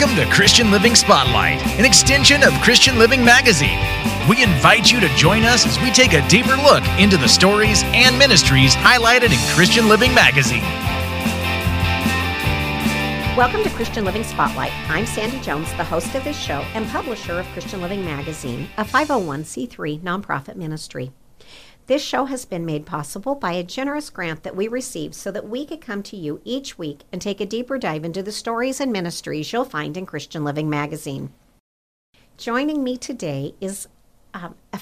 Welcome to Christian Living Spotlight, an extension of Christian Living Magazine. We invite you to join us as we take a deeper look into the stories and ministries highlighted in Christian Living Magazine. Welcome to Christian Living Spotlight. I'm Sandy Jones, the host of this show and publisher of Christian Living Magazine, a 501c3 nonprofit ministry. This show has been made possible by a generous grant that we received so that we could come to you each week and take a deeper dive into the stories and ministries you'll find in Christian Living Magazine. Joining me today is, um, a,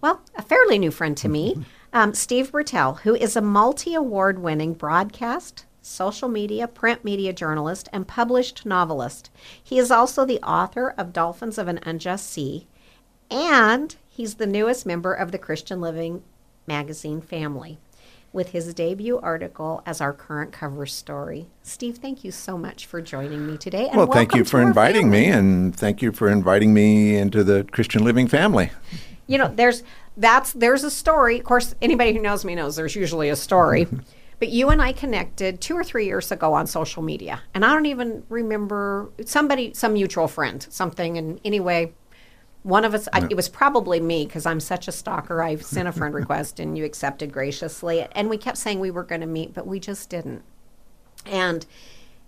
well, a fairly new friend to me, um, Steve Bertel, who is a multi award winning broadcast, social media, print media journalist, and published novelist. He is also the author of Dolphins of an Unjust Sea, and he's the newest member of the Christian Living magazine family with his debut article as our current cover story. Steve, thank you so much for joining me today. well, thank you for inviting me, and thank you for inviting me into the Christian Living family. You know, there's that's there's a story. Of course, anybody who knows me knows there's usually a story. But you and I connected two or three years ago on social media. And I don't even remember somebody, some mutual friend, something. And anyway, one of us, I, it was probably me because I'm such a stalker. I sent a friend request and you accepted graciously. And we kept saying we were going to meet, but we just didn't. And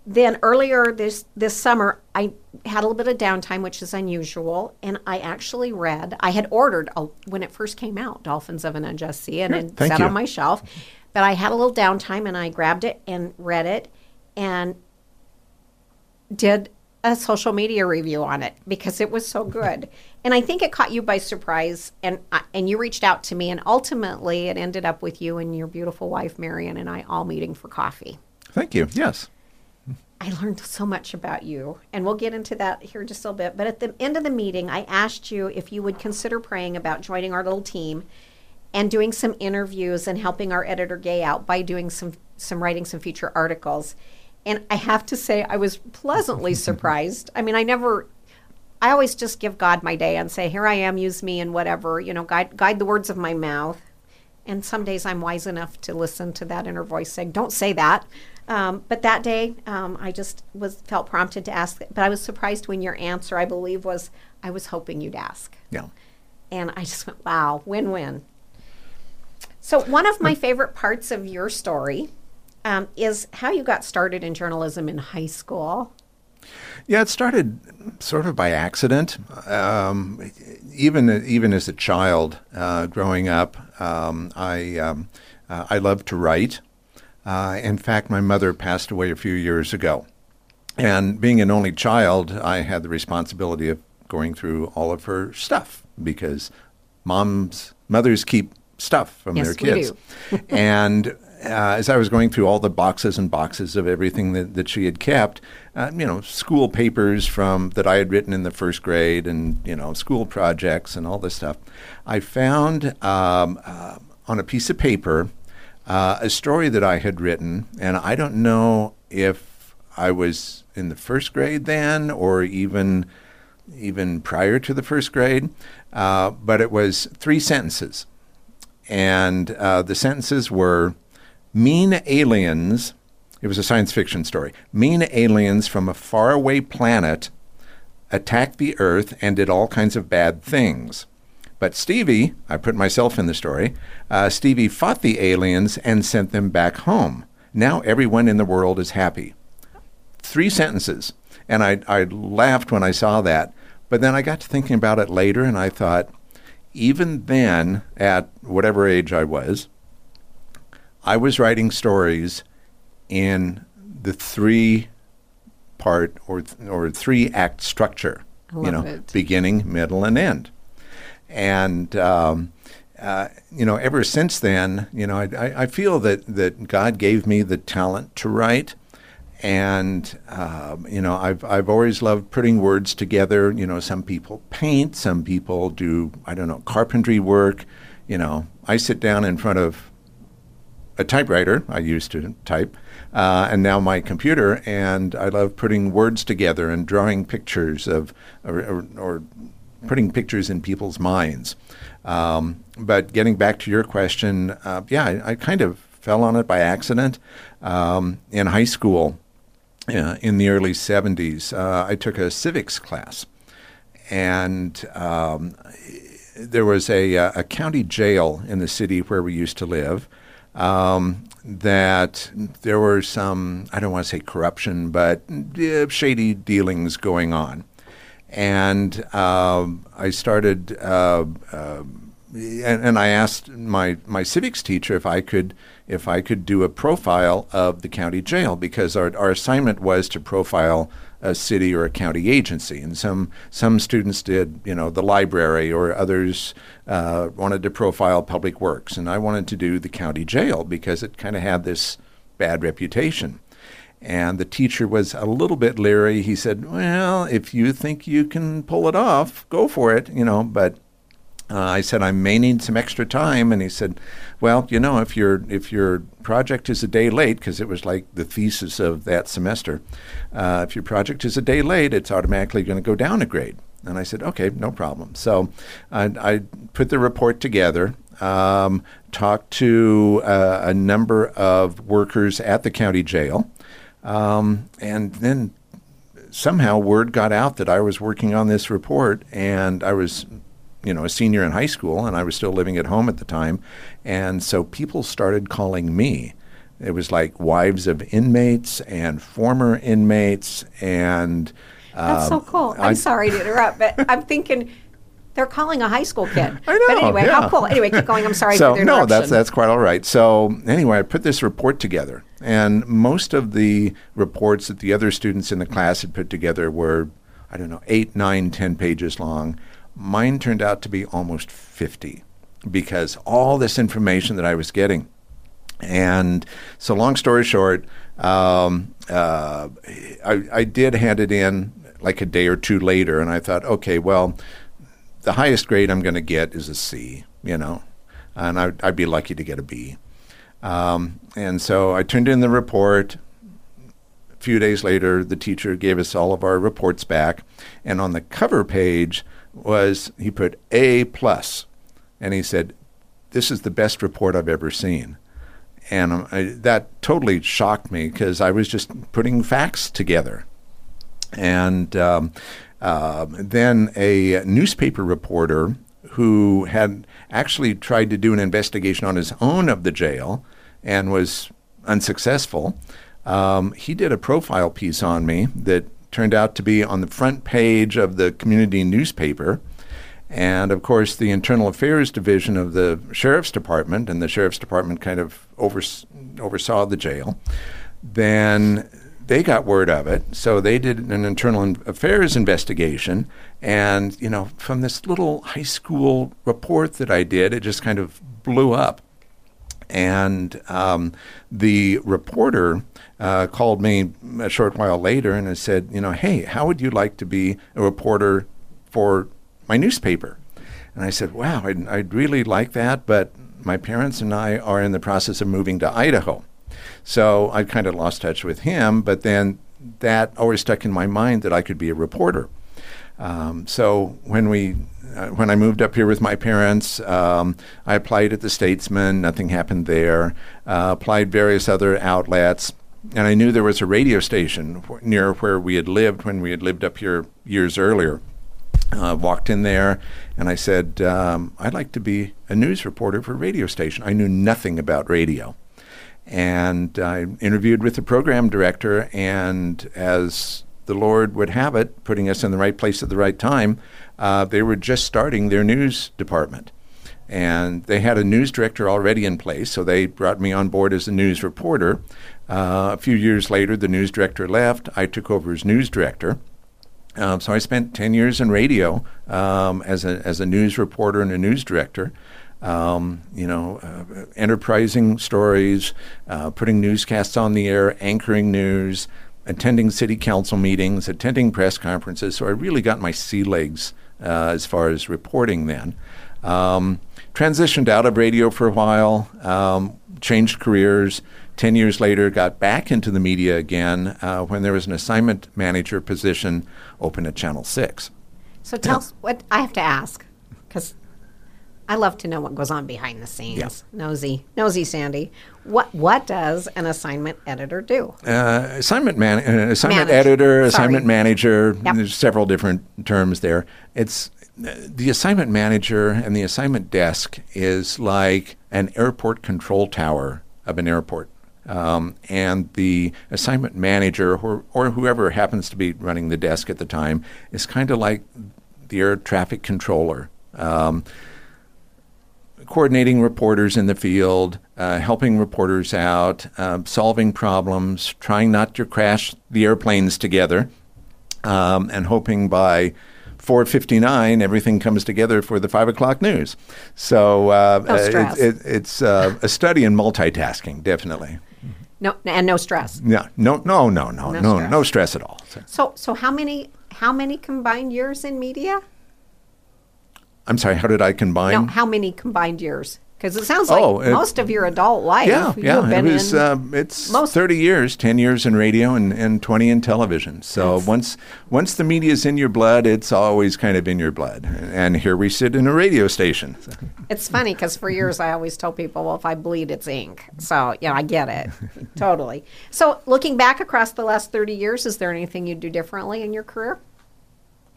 then earlier this this summer, I had a little bit of downtime, which is unusual, and I actually read. I had ordered a, when it first came out, "Dolphins of an Unjust Sea," and it sat you. on my shelf. But I had a little downtime and I grabbed it and read it and did a social media review on it because it was so good. And I think it caught you by surprise and and you reached out to me and ultimately it ended up with you and your beautiful wife Marion and I all meeting for coffee. Thank you. Yes. I learned so much about you, and we'll get into that here just a little bit. But at the end of the meeting, I asked you if you would consider praying about joining our little team and doing some interviews and helping our editor Gay out by doing some some writing some feature articles. And I have to say I was pleasantly surprised. I mean, I never I always just give God my day and say, "Here I am, use me and whatever, you know, guide guide the words of my mouth." And some days I'm wise enough to listen to that inner voice saying, "Don't say that." Um, but that day, um, I just was felt prompted to ask. But I was surprised when your answer, I believe, was, "I was hoping you'd ask." Yeah. And I just went, "Wow, win-win." So, one of my favorite parts of your story um, is how you got started in journalism in high school. Yeah, it started sort of by accident. Um, even even as a child, uh, growing up, um, I um, uh, I loved to write. Uh, in fact, my mother passed away a few years ago, and being an only child, I had the responsibility of going through all of her stuff because moms mothers keep stuff from yes, their kids. and uh, as I was going through all the boxes and boxes of everything that, that she had kept, uh, you know, school papers from that I had written in the first grade, and you know, school projects and all this stuff, I found um, uh, on a piece of paper uh, a story that I had written, and I don't know if I was in the first grade then, or even even prior to the first grade, uh, but it was three sentences. And uh, the sentences were mean aliens. It was a science fiction story. Mean aliens from a faraway planet attacked the Earth and did all kinds of bad things. But Stevie, I put myself in the story, uh, Stevie fought the aliens and sent them back home. Now everyone in the world is happy. Three sentences. And I, I laughed when I saw that. But then I got to thinking about it later and I thought, even then, at whatever age I was, I was writing stories in the three part or or three act structure. you know, it. beginning, middle, and end. And um, uh, you know, ever since then, you know, I, I feel that that God gave me the talent to write and um, you know I've I've always loved putting words together. You know, some people paint, some people do I don't know carpentry work. You know, I sit down in front of a typewriter. I used to type, uh, and now my computer, and I love putting words together and drawing pictures of or, or, or putting pictures in people's minds. Um, but getting back to your question, uh, yeah, I, I, kind of fell on it by accident um, in high school uh, in the early 70s, uh, I took a civics class. And um, there was a, a, county jail in the city where we used to live. Um, that there were some, I don't want to say corruption, but uh, shady dealings going on. And uh, I started, uh, uh, and, and, I asked my, my civics teacher if I could if I could do a profile of the county jail because our, our assignment was to profile a city or a county agency. And some some students did, you know, the library, or others uh, wanted to profile public works. And I wanted to do the county jail because it kind of had this bad reputation. And the teacher was a little bit leery. He said, "Well, if you think you can pull it off, go for it," you know. But uh, I said I may need some extra time, and he said, "Well, you know, if your if your project is a day late, because it was like the thesis of that semester, uh, if your project is a day late, it's automatically going to go down a grade." And I said, "Okay, no problem." So I, I put the report together, um, talked to uh, a number of workers at the county jail, um, and then somehow word got out that I was working on this report, and I was you know a senior in high school, and I was still living at home at the time, and so people started calling me. It was like wives of inmates and former inmates, and that's so um, cool. I'm I, sorry to interrupt, but I'm thinking they're calling a high school kid. I know. But anyway, yeah. how cool. Anyway, keep going. I'm sorry so, No, that's that's quite all right. So anyway, I put this report together, and most of the reports that the other students in the class had put together were, I don't know, eight, nine, ten pages long. Mine turned out to be almost 50 because all this information that I was getting. And so, long story short, um, uh, I, I, did hand it in like a day or two later, and I thought, okay, well, the highest grade I'm going to get is a C, you know, and I, would be lucky to get a B. Um, and so I turned in the report. A few days later, the teacher gave us all of our reports back, and on the cover page, was he put A plus, and he said, "This is the best report I've ever seen." And um, I, that totally shocked me because I was just putting facts together. And um, uh, then a newspaper reporter who had actually tried to do an investigation on his own of the jail and was unsuccessful. Um, he did a profile piece on me that turned out to be on the front page of the community newspaper. And of course, the Internal Affairs Division of the Sheriff's Department, and the Sheriff's Department kind of overs- oversaw the jail. Then they got word of it, so they did an internal affairs investigation. And, you know, from this little high school report that I did, it just kind of blew up. And um, the reporter uh, called me a short while later and said, you know, hey, how would you like to be a reporter for my newspaper? And I said, wow, I'd, I'd really like that, but my parents and I are in the process of moving to Idaho. So I kind of lost touch with him, but then that always stuck in my mind that I could be a reporter. Um, so when we uh, when I moved up here with my parents, um, I applied at the Statesman. Nothing happened there. Uh, applied various other outlets, and I knew there was a radio station near where we had lived when we had lived up here years earlier. Uh, walked in there and I said, um, I'd like to be a news reporter for a radio station. I knew nothing about radio. And I interviewed with the program director, and as the Lord would have it, putting us in the right place at the right time, uh, they were just starting their news department. And they had a news director already in place, so they brought me on board as a news reporter. Uh, a few years later, the news director left. I took over as news director. Um, so I spent 10 years in radio um, as, a, as a news reporter and a news director. Um, you know, uh, enterprising stories, uh, putting newscasts on the air, anchoring news, attending city council meetings, attending press conferences. So I really got my sea legs uh, as far as reporting then. Um, transitioned out of radio for a while, um, changed careers. Ten years later, got back into the media again uh, when there was an assignment manager position open at Channel 6. So tell us what I have to ask, because I love to know what goes on behind the scenes. Nosy, nosy, Sandy. What what does an assignment editor do? Uh, assignment man, uh, assignment Manage. editor, Sorry. assignment manager. Yep. There's several different terms there. It's uh, the assignment manager and the assignment desk is like an airport control tower of an airport. Um, and the assignment manager or, or whoever happens to be running the desk at the time is kind of like the air traffic controller. Um, coordinating reporters in the field, uh, helping reporters out, uh, solving problems, trying not to crash the airplanes together, um, and hoping by 4:59 everything comes together for the five o'clock news. So uh, uh, it, it, it's uh, a study in multitasking, definitely. No, and no stress. Yeah, no, no, no, no, No no, stress. no stress at all. So- So so how many how many combined years in media? I'm sorry. How did I combine? No, how many combined years? Because it sounds like Oh, it- most of your adult life. Yeah, you've yeah. It was. Uh, it's most- thirty years, ten years in radio, and, and twenty in television. So That's- once once the media's in your blood, it's always kind of in your blood. And here we sit in a radio station. It's funny because for years I always tell people, well, if I bleed, it's ink. So, yeah, I get it. totally. So, looking back across the last 30 years, is there anything you'd do differently in your career?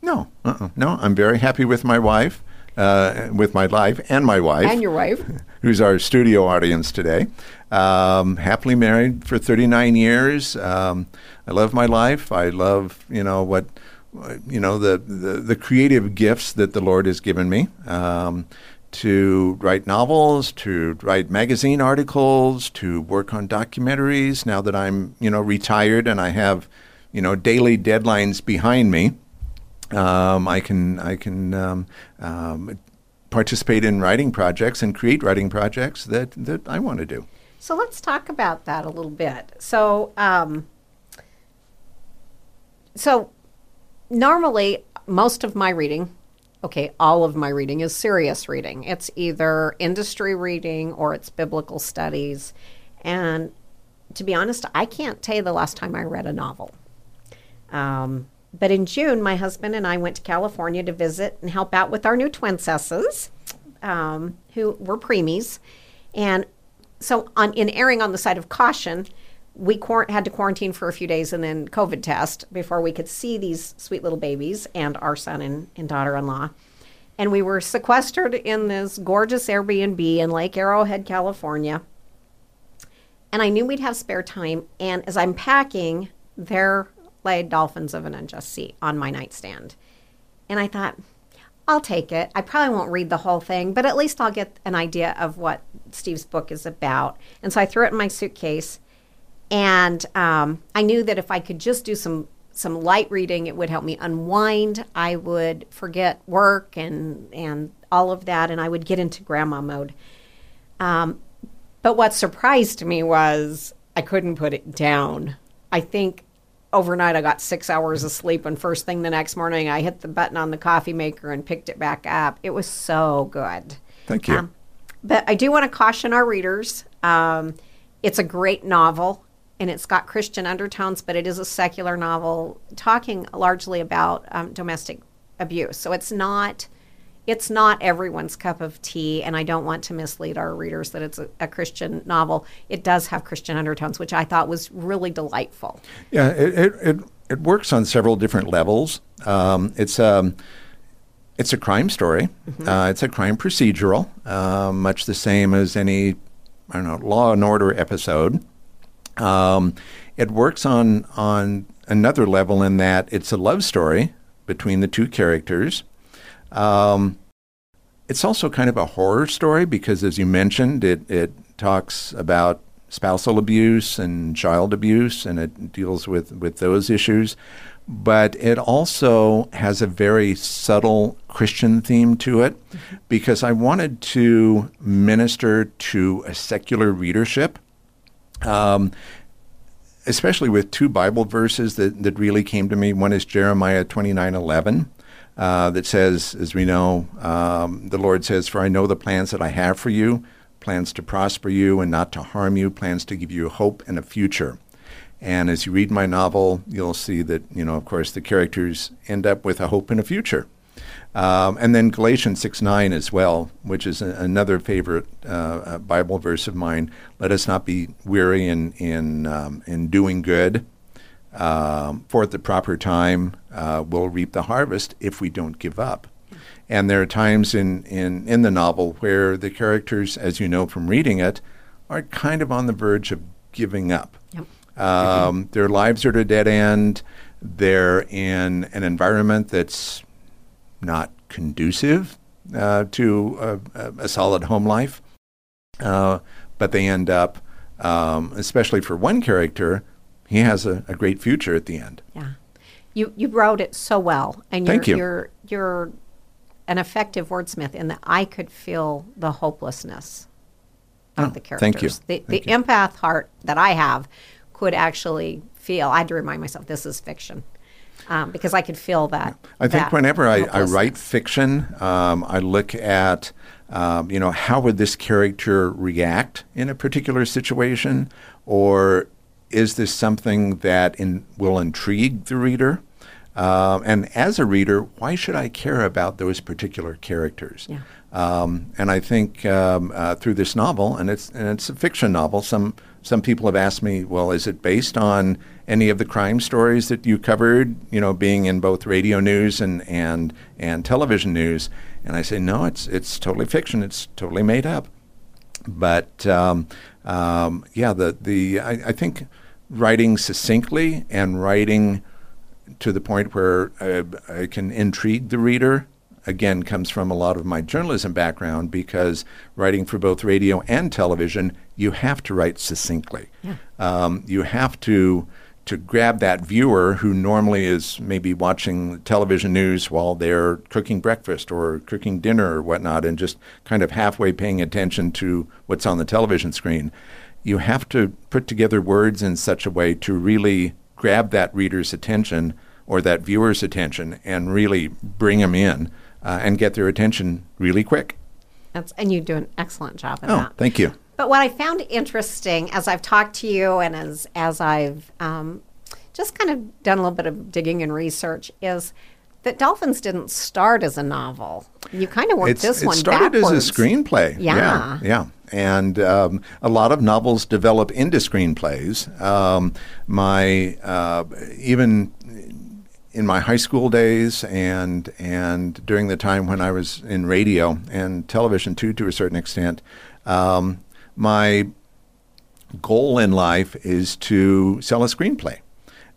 No, uh-uh, no. I'm very happy with my wife, uh, with my life, and my wife, And your wife? who's our studio audience today. Um, happily married for 39 years. Um, I love my life. I love, you know, what, you know, the, the, the creative gifts that the Lord has given me. Um, to write novels, to write magazine articles, to work on documentaries. Now that I'm, you know, retired and I have, you know, daily deadlines behind me, um, I can I can um, um, participate in writing projects and create writing projects that, that I want to do. So, let's talk about that a little bit. So, um, so normally, most of my reading, okay, all of my reading is serious reading. It's either industry reading or it's biblical studies. And to be honest, I can't tell you the last time I read a novel. Um, but in June, my husband and I went to California to visit and help out with our new twincesses, um, who were preemies. And so, on, in erring on the side of caution, we quar- had to quarantine for a few days and then COVID test before we could see these sweet little babies and our son and, and daughter in law. And we were sequestered in this gorgeous Airbnb in Lake Arrowhead, California. And I knew we'd have spare time. And as I'm packing, there lay Dolphins of an Unjust Sea on my nightstand. And I thought, I'll take it. I probably won't read the whole thing, but at least I'll get an idea of what Steve's book is about. And so I threw it in my suitcase. And um, I knew that if I could just do some some light reading, it would help me unwind. I would forget work and and all of that, and I would get into grandma mode. Um, but what surprised me was I couldn't put it down. I think overnight I got six hours of sleep, and first thing the next morning I hit the button on the coffee maker and picked it back up. It was so good. Thank you. Um, but I do want to caution our readers. Um, it's a great novel, and it's got Christian undertones, but it is a secular novel talking largely about um, domestic abuse. So it's not it's not everyone's cup of tea, and I don't want to mislead our readers that it's a, a Christian novel. It does have Christian undertones, which I thought was really delightful. Yeah, it it, it, it works on several different levels. Um, it's um, it's a crime story. Uh, it's a crime procedural, uh, much the same as any I don't know Law and Order episode. Um, it works on on another level in that it's a love story between the two characters. Um, it's also kind of a horror story because, as you mentioned, it, it talks about spousal abuse and child abuse, and it deals with, with those issues. But it also has a very subtle Christian theme to it because I wanted to minister to a secular readership. Um, especially with two Bible verses that, that really came to me. One is Jeremiah twenty nine eleven, uh, that says, as we know, um, the Lord says, For I know the plans that I have for you, plans to prosper you and not to harm you, plans to give you hope and a future. And as you read my novel, you'll see that, you know, of course, the characters end up with a hope and a future. Um, and then Galatians 6 9 as well, which is a, another favorite uh, uh, Bible verse of mine. Let us not be weary in, in, um, in doing good, um, for at the proper time uh, we'll reap the harvest if we don't give up. And there are times in, in, in the novel where the characters, as you know from reading it, are kind of on the verge of giving up. Yep. Um, their lives are at a dead end. They're in an environment that's not conducive uh, to a, a, solid home life. Uh, but they end up, um, especially for one character, he has a, a, great future at the end. Yeah, you you wrote it so well, and you're, Thank you. you're you're an effective wordsmith in that I could feel the hopelessness of oh, the characters. Thank you. The, thank the you. empath heart that I have could actually feel. I had to remind myself this is fiction. Um, because I could feel that. I think that whenever I, I, write fiction, um, I look at, um, you know, how would this character react in a particular situation, or is this something that in, will intrigue the reader? Uh, and as a reader, why should I care about those particular characters? Yeah. Um, and I think um, uh, through this novel, and it's and it's a fiction novel. Some some people have asked me, well, is it based on any of the crime stories that you covered? You know, being in both radio news and and and television news. And I say, no, it's it's totally fiction. It's totally made up. But um, um yeah, the the I, I think writing succinctly and writing to the point where I, I can intrigue the reader again comes from a lot of my journalism background because writing for both radio and television, you have to write succinctly. Yeah. Um, you have to to grab that viewer who normally is maybe watching television news while they're cooking breakfast or cooking dinner or whatnot, and just kind of halfway paying attention to what's on the television screen. You have to put together words in such a way to really grab that reader's attention or that viewer's attention and really bring them in uh, and get their attention really quick. That's, and you do an excellent job of oh, that. thank you. But what I found interesting as I've talked to you and as as I've um, just kind of done a little bit of digging and research is that Dolphins didn't start as a novel. You kind of worked it's, this it one started backwards. as a screenplay. Yeah. Yeah. yeah. And um, a lot of novels develop into screenplays. Um, my uh, even in my high school days and and during the time when I was in radio and television too, to a certain extent, um, my goal in life is to sell a screenplay,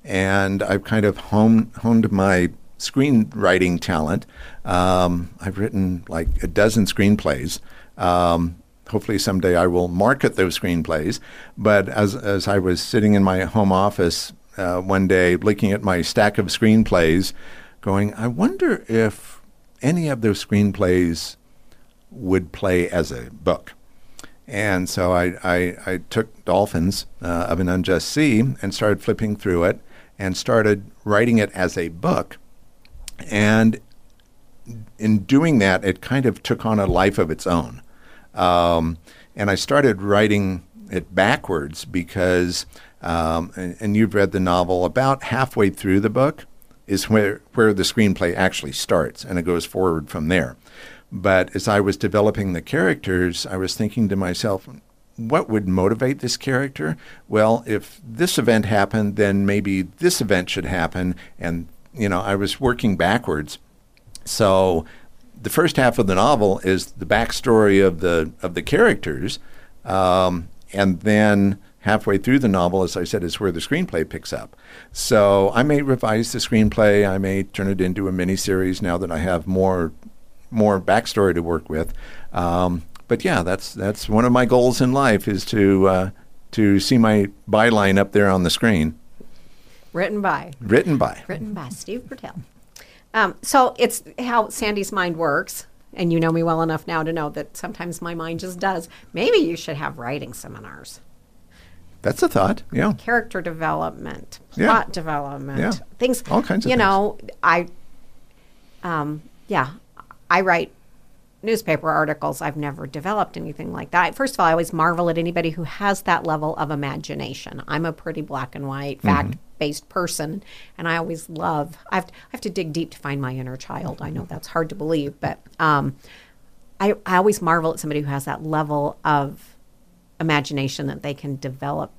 and I've kind of honed honed my screenwriting talent. Um, I've written like a dozen screenplays. Um, hopefully someday I will market those screenplays. But as as I was sitting in my home office uh, one day, looking at my stack of screenplays, going, I wonder if any of those screenplays would play as a book. And so I, I, I took Dolphins uh, of an Unjust Sea and started flipping through it and started writing it as a book. And in doing that, it kind of took on a life of its own. Um, and I started writing it backwards because, um, and, and, you've read the novel, about halfway through the book is where, where the screenplay actually starts, and it goes forward from there. But as I was developing the characters, I was thinking to myself, what would motivate this character? Well, if this event happened, then maybe this event should happen. And, you know, I was working backwards. So the first half of the novel is the backstory of the of the characters, um, and then halfway through the novel, as I said, is where the screenplay picks up. So I may revise the screenplay. I may turn it into a miniseries now that I have more more backstory to work with. Um, but yeah, that's that's one of my goals in life is to uh, to see my byline up there on the screen. Written by. Written by. Written by Steve Bertel. Um, so it's how Sandy's mind works. And you know me well enough now to know that sometimes my mind just does. Maybe you should have writing seminars. That's a thought. Yeah. Character development, plot yeah. development, yeah. things. All kinds of You things. know, I, um, yeah, I write newspaper articles. I've never developed anything like that. First of all, I always marvel at anybody who has that level of imagination. I'm a pretty black and white, fact based person, and I always love. I have, to, I have to dig deep to find my inner child. I know that's hard to believe, but um, I, I always marvel at somebody who has that level of imagination that they can develop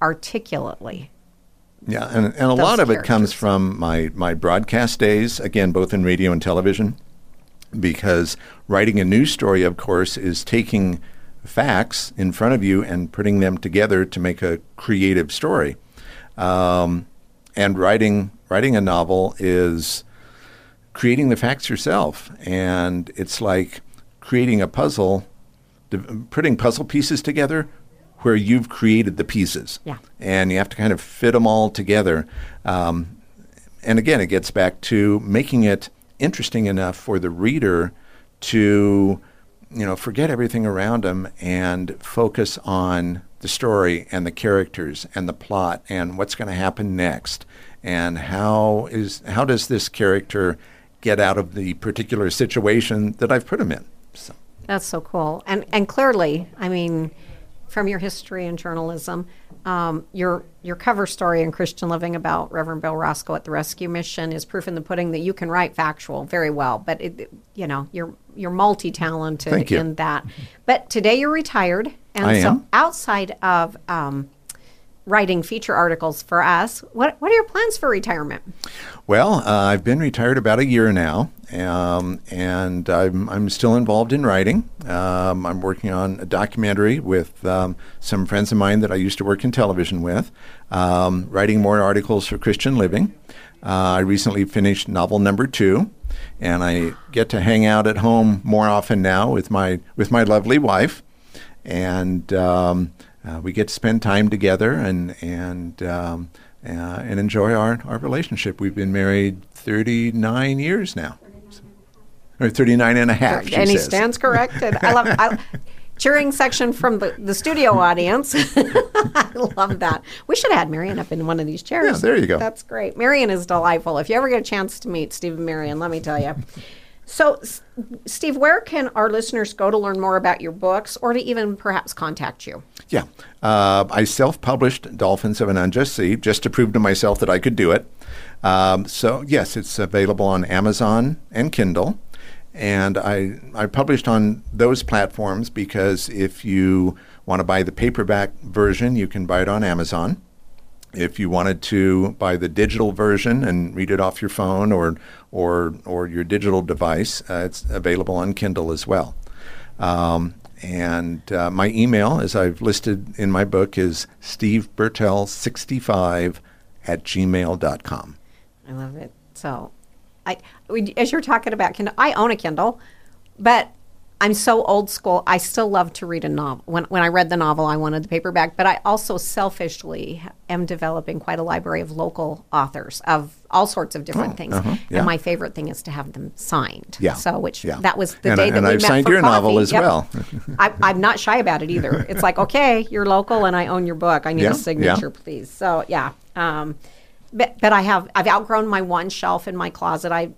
articulately. Yeah, and, and a lot of it comes from my, my broadcast days, again, both in radio and television, because writing a news story, of course, is taking facts in front of you and putting them together to make a creative story. Um, and writing writing a novel is creating the facts yourself, and it's like creating a puzzle, putting puzzle pieces together where you've created the pieces. Yeah. And you have to kind of fit them all together. Um, and again, it gets back to making it interesting enough for the reader to, you know, forget everything around them and focus on the story and the characters and the plot and what's going to happen next and how is how does this character get out of the particular situation that I've put him in. So. That's so cool. And and clearly, I mean, from your history in journalism, um, your your cover story in Christian Living about Reverend Bill Roscoe at the Rescue Mission is proof in the pudding that you can write factual very well. But it, you know, you're you're multi talented in that. But today you're retired, and I so am. outside of um, writing feature articles for us, what what are your plans for retirement? Well, uh, I've been retired about a year now, um, and I'm, I'm still involved in writing. Um, I'm working on a documentary with um, some friends of mine that I used to work in television with, um, writing more articles for Christian Living. Uh, I recently finished novel number two, and I get to hang out at home more often now with my with my lovely wife, and um, uh, we get to spend time together and and um, uh, and enjoy our, our relationship. We've been married 39 years now, or 39 and a half. She and he says. stands corrected. I love I, cheering section from the, the studio audience. I love that. We should have had Marion up in one of these chairs. Yeah, there you go. That's great. Marion is delightful. If you ever get a chance to meet Steve and Marion, let me tell you. So, Steve, where can our listeners go to learn more about your books or to even perhaps contact you? Yeah. Uh, I self published Dolphins of an Unjust Sea just to prove to myself that I could do it. Um, so, yes, it's available on Amazon and Kindle. And I, I published on those platforms because if you want to buy the paperback version, you can buy it on Amazon. If you wanted to buy the digital version and read it off your phone or or or your digital device, uh, it's available on Kindle as well. Um, and uh, my email, as I've listed in my book, is stevebertel65 at gmail.com. I love it. So, I as you're talking about Kindle, I own a Kindle, but I'm so old school. I still love to read a novel. When when I read the novel, I wanted the paperback, but I also selfishly am developing quite a library of local authors of all sorts of different things. uh-huh, yeah. And my favorite thing is to have them signed. Yeah, So, which yeah. that was the And day I- that and we I've met signed for your novel as Yep. well. I, I'm not shy about it either. It's like, okay, you're local and I own your book. I need Yeah, a signature, please. So yeah. Um, but but I have I've outgrown my one shelf in my closet. I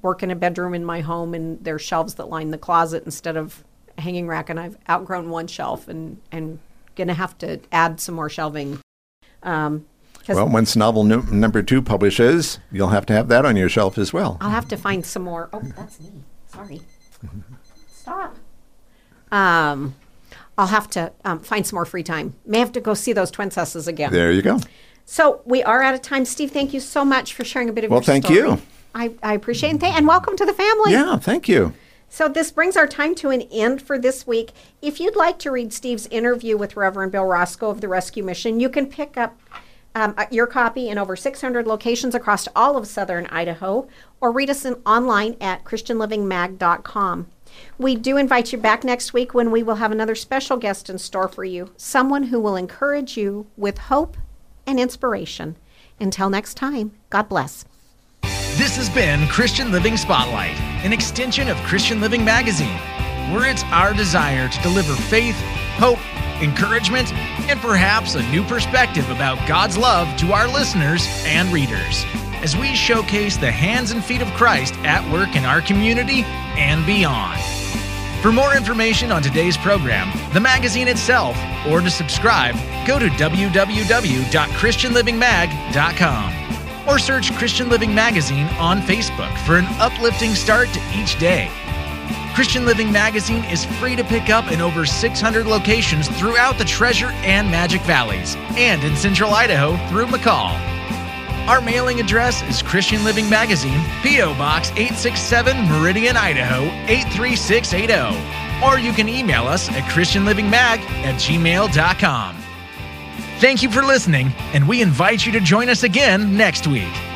work in a bedroom in my home, and there's shelves that line the closet instead of a hanging rack. And I've outgrown one shelf, and and gonna have to add some more shelving. Um, Well, once novel nu- number two publishes, you'll have to have that on your shelf as well. I'll have to find some more. Oh, that's me. Sorry. Stop. Um, I'll have to um, find some more free time. May have to go see those twincesses again. There you go. So we are out of time. Steve, thank you so much for sharing a bit of Well, your story. Well, thank you. I, I appreciate it. And, th- and welcome to the family. Yeah, thank you. So this brings our time to an end for this week. If you'd like to read Steve's interview with Reverend Bill Roscoe of the Rescue Mission, you can pick up um, uh, your copy in over 600 locations across all of southern Idaho, or read us in, online at christianlivingmag.com. We do invite you back next week when we will have another special guest in store for you, someone who will encourage you with hope and inspiration. Until next time, God bless. This has been Christian Living Spotlight, an extension of Christian Living Magazine, where it's our desire to deliver faith, hope, encouragement, and perhaps a new perspective about God's love to our listeners and readers as we showcase the hands and feet of Christ at work in our community and beyond. For more information on today's program, the magazine itself, or to subscribe, go to www.christianlivingmag.com or search Christian Living Magazine on Facebook for an uplifting start to each day. Christian Living Magazine is free to pick up in over 600 locations throughout the Treasure and Magic Valleys and in Central Idaho through McCall. Our mailing address is Christian Living Magazine, P.O. Box 867 Meridian, Idaho 83680. Or you can email us at ChristianLivingMag at gmail.com. Thank you for listening, and we invite you to join us again next week.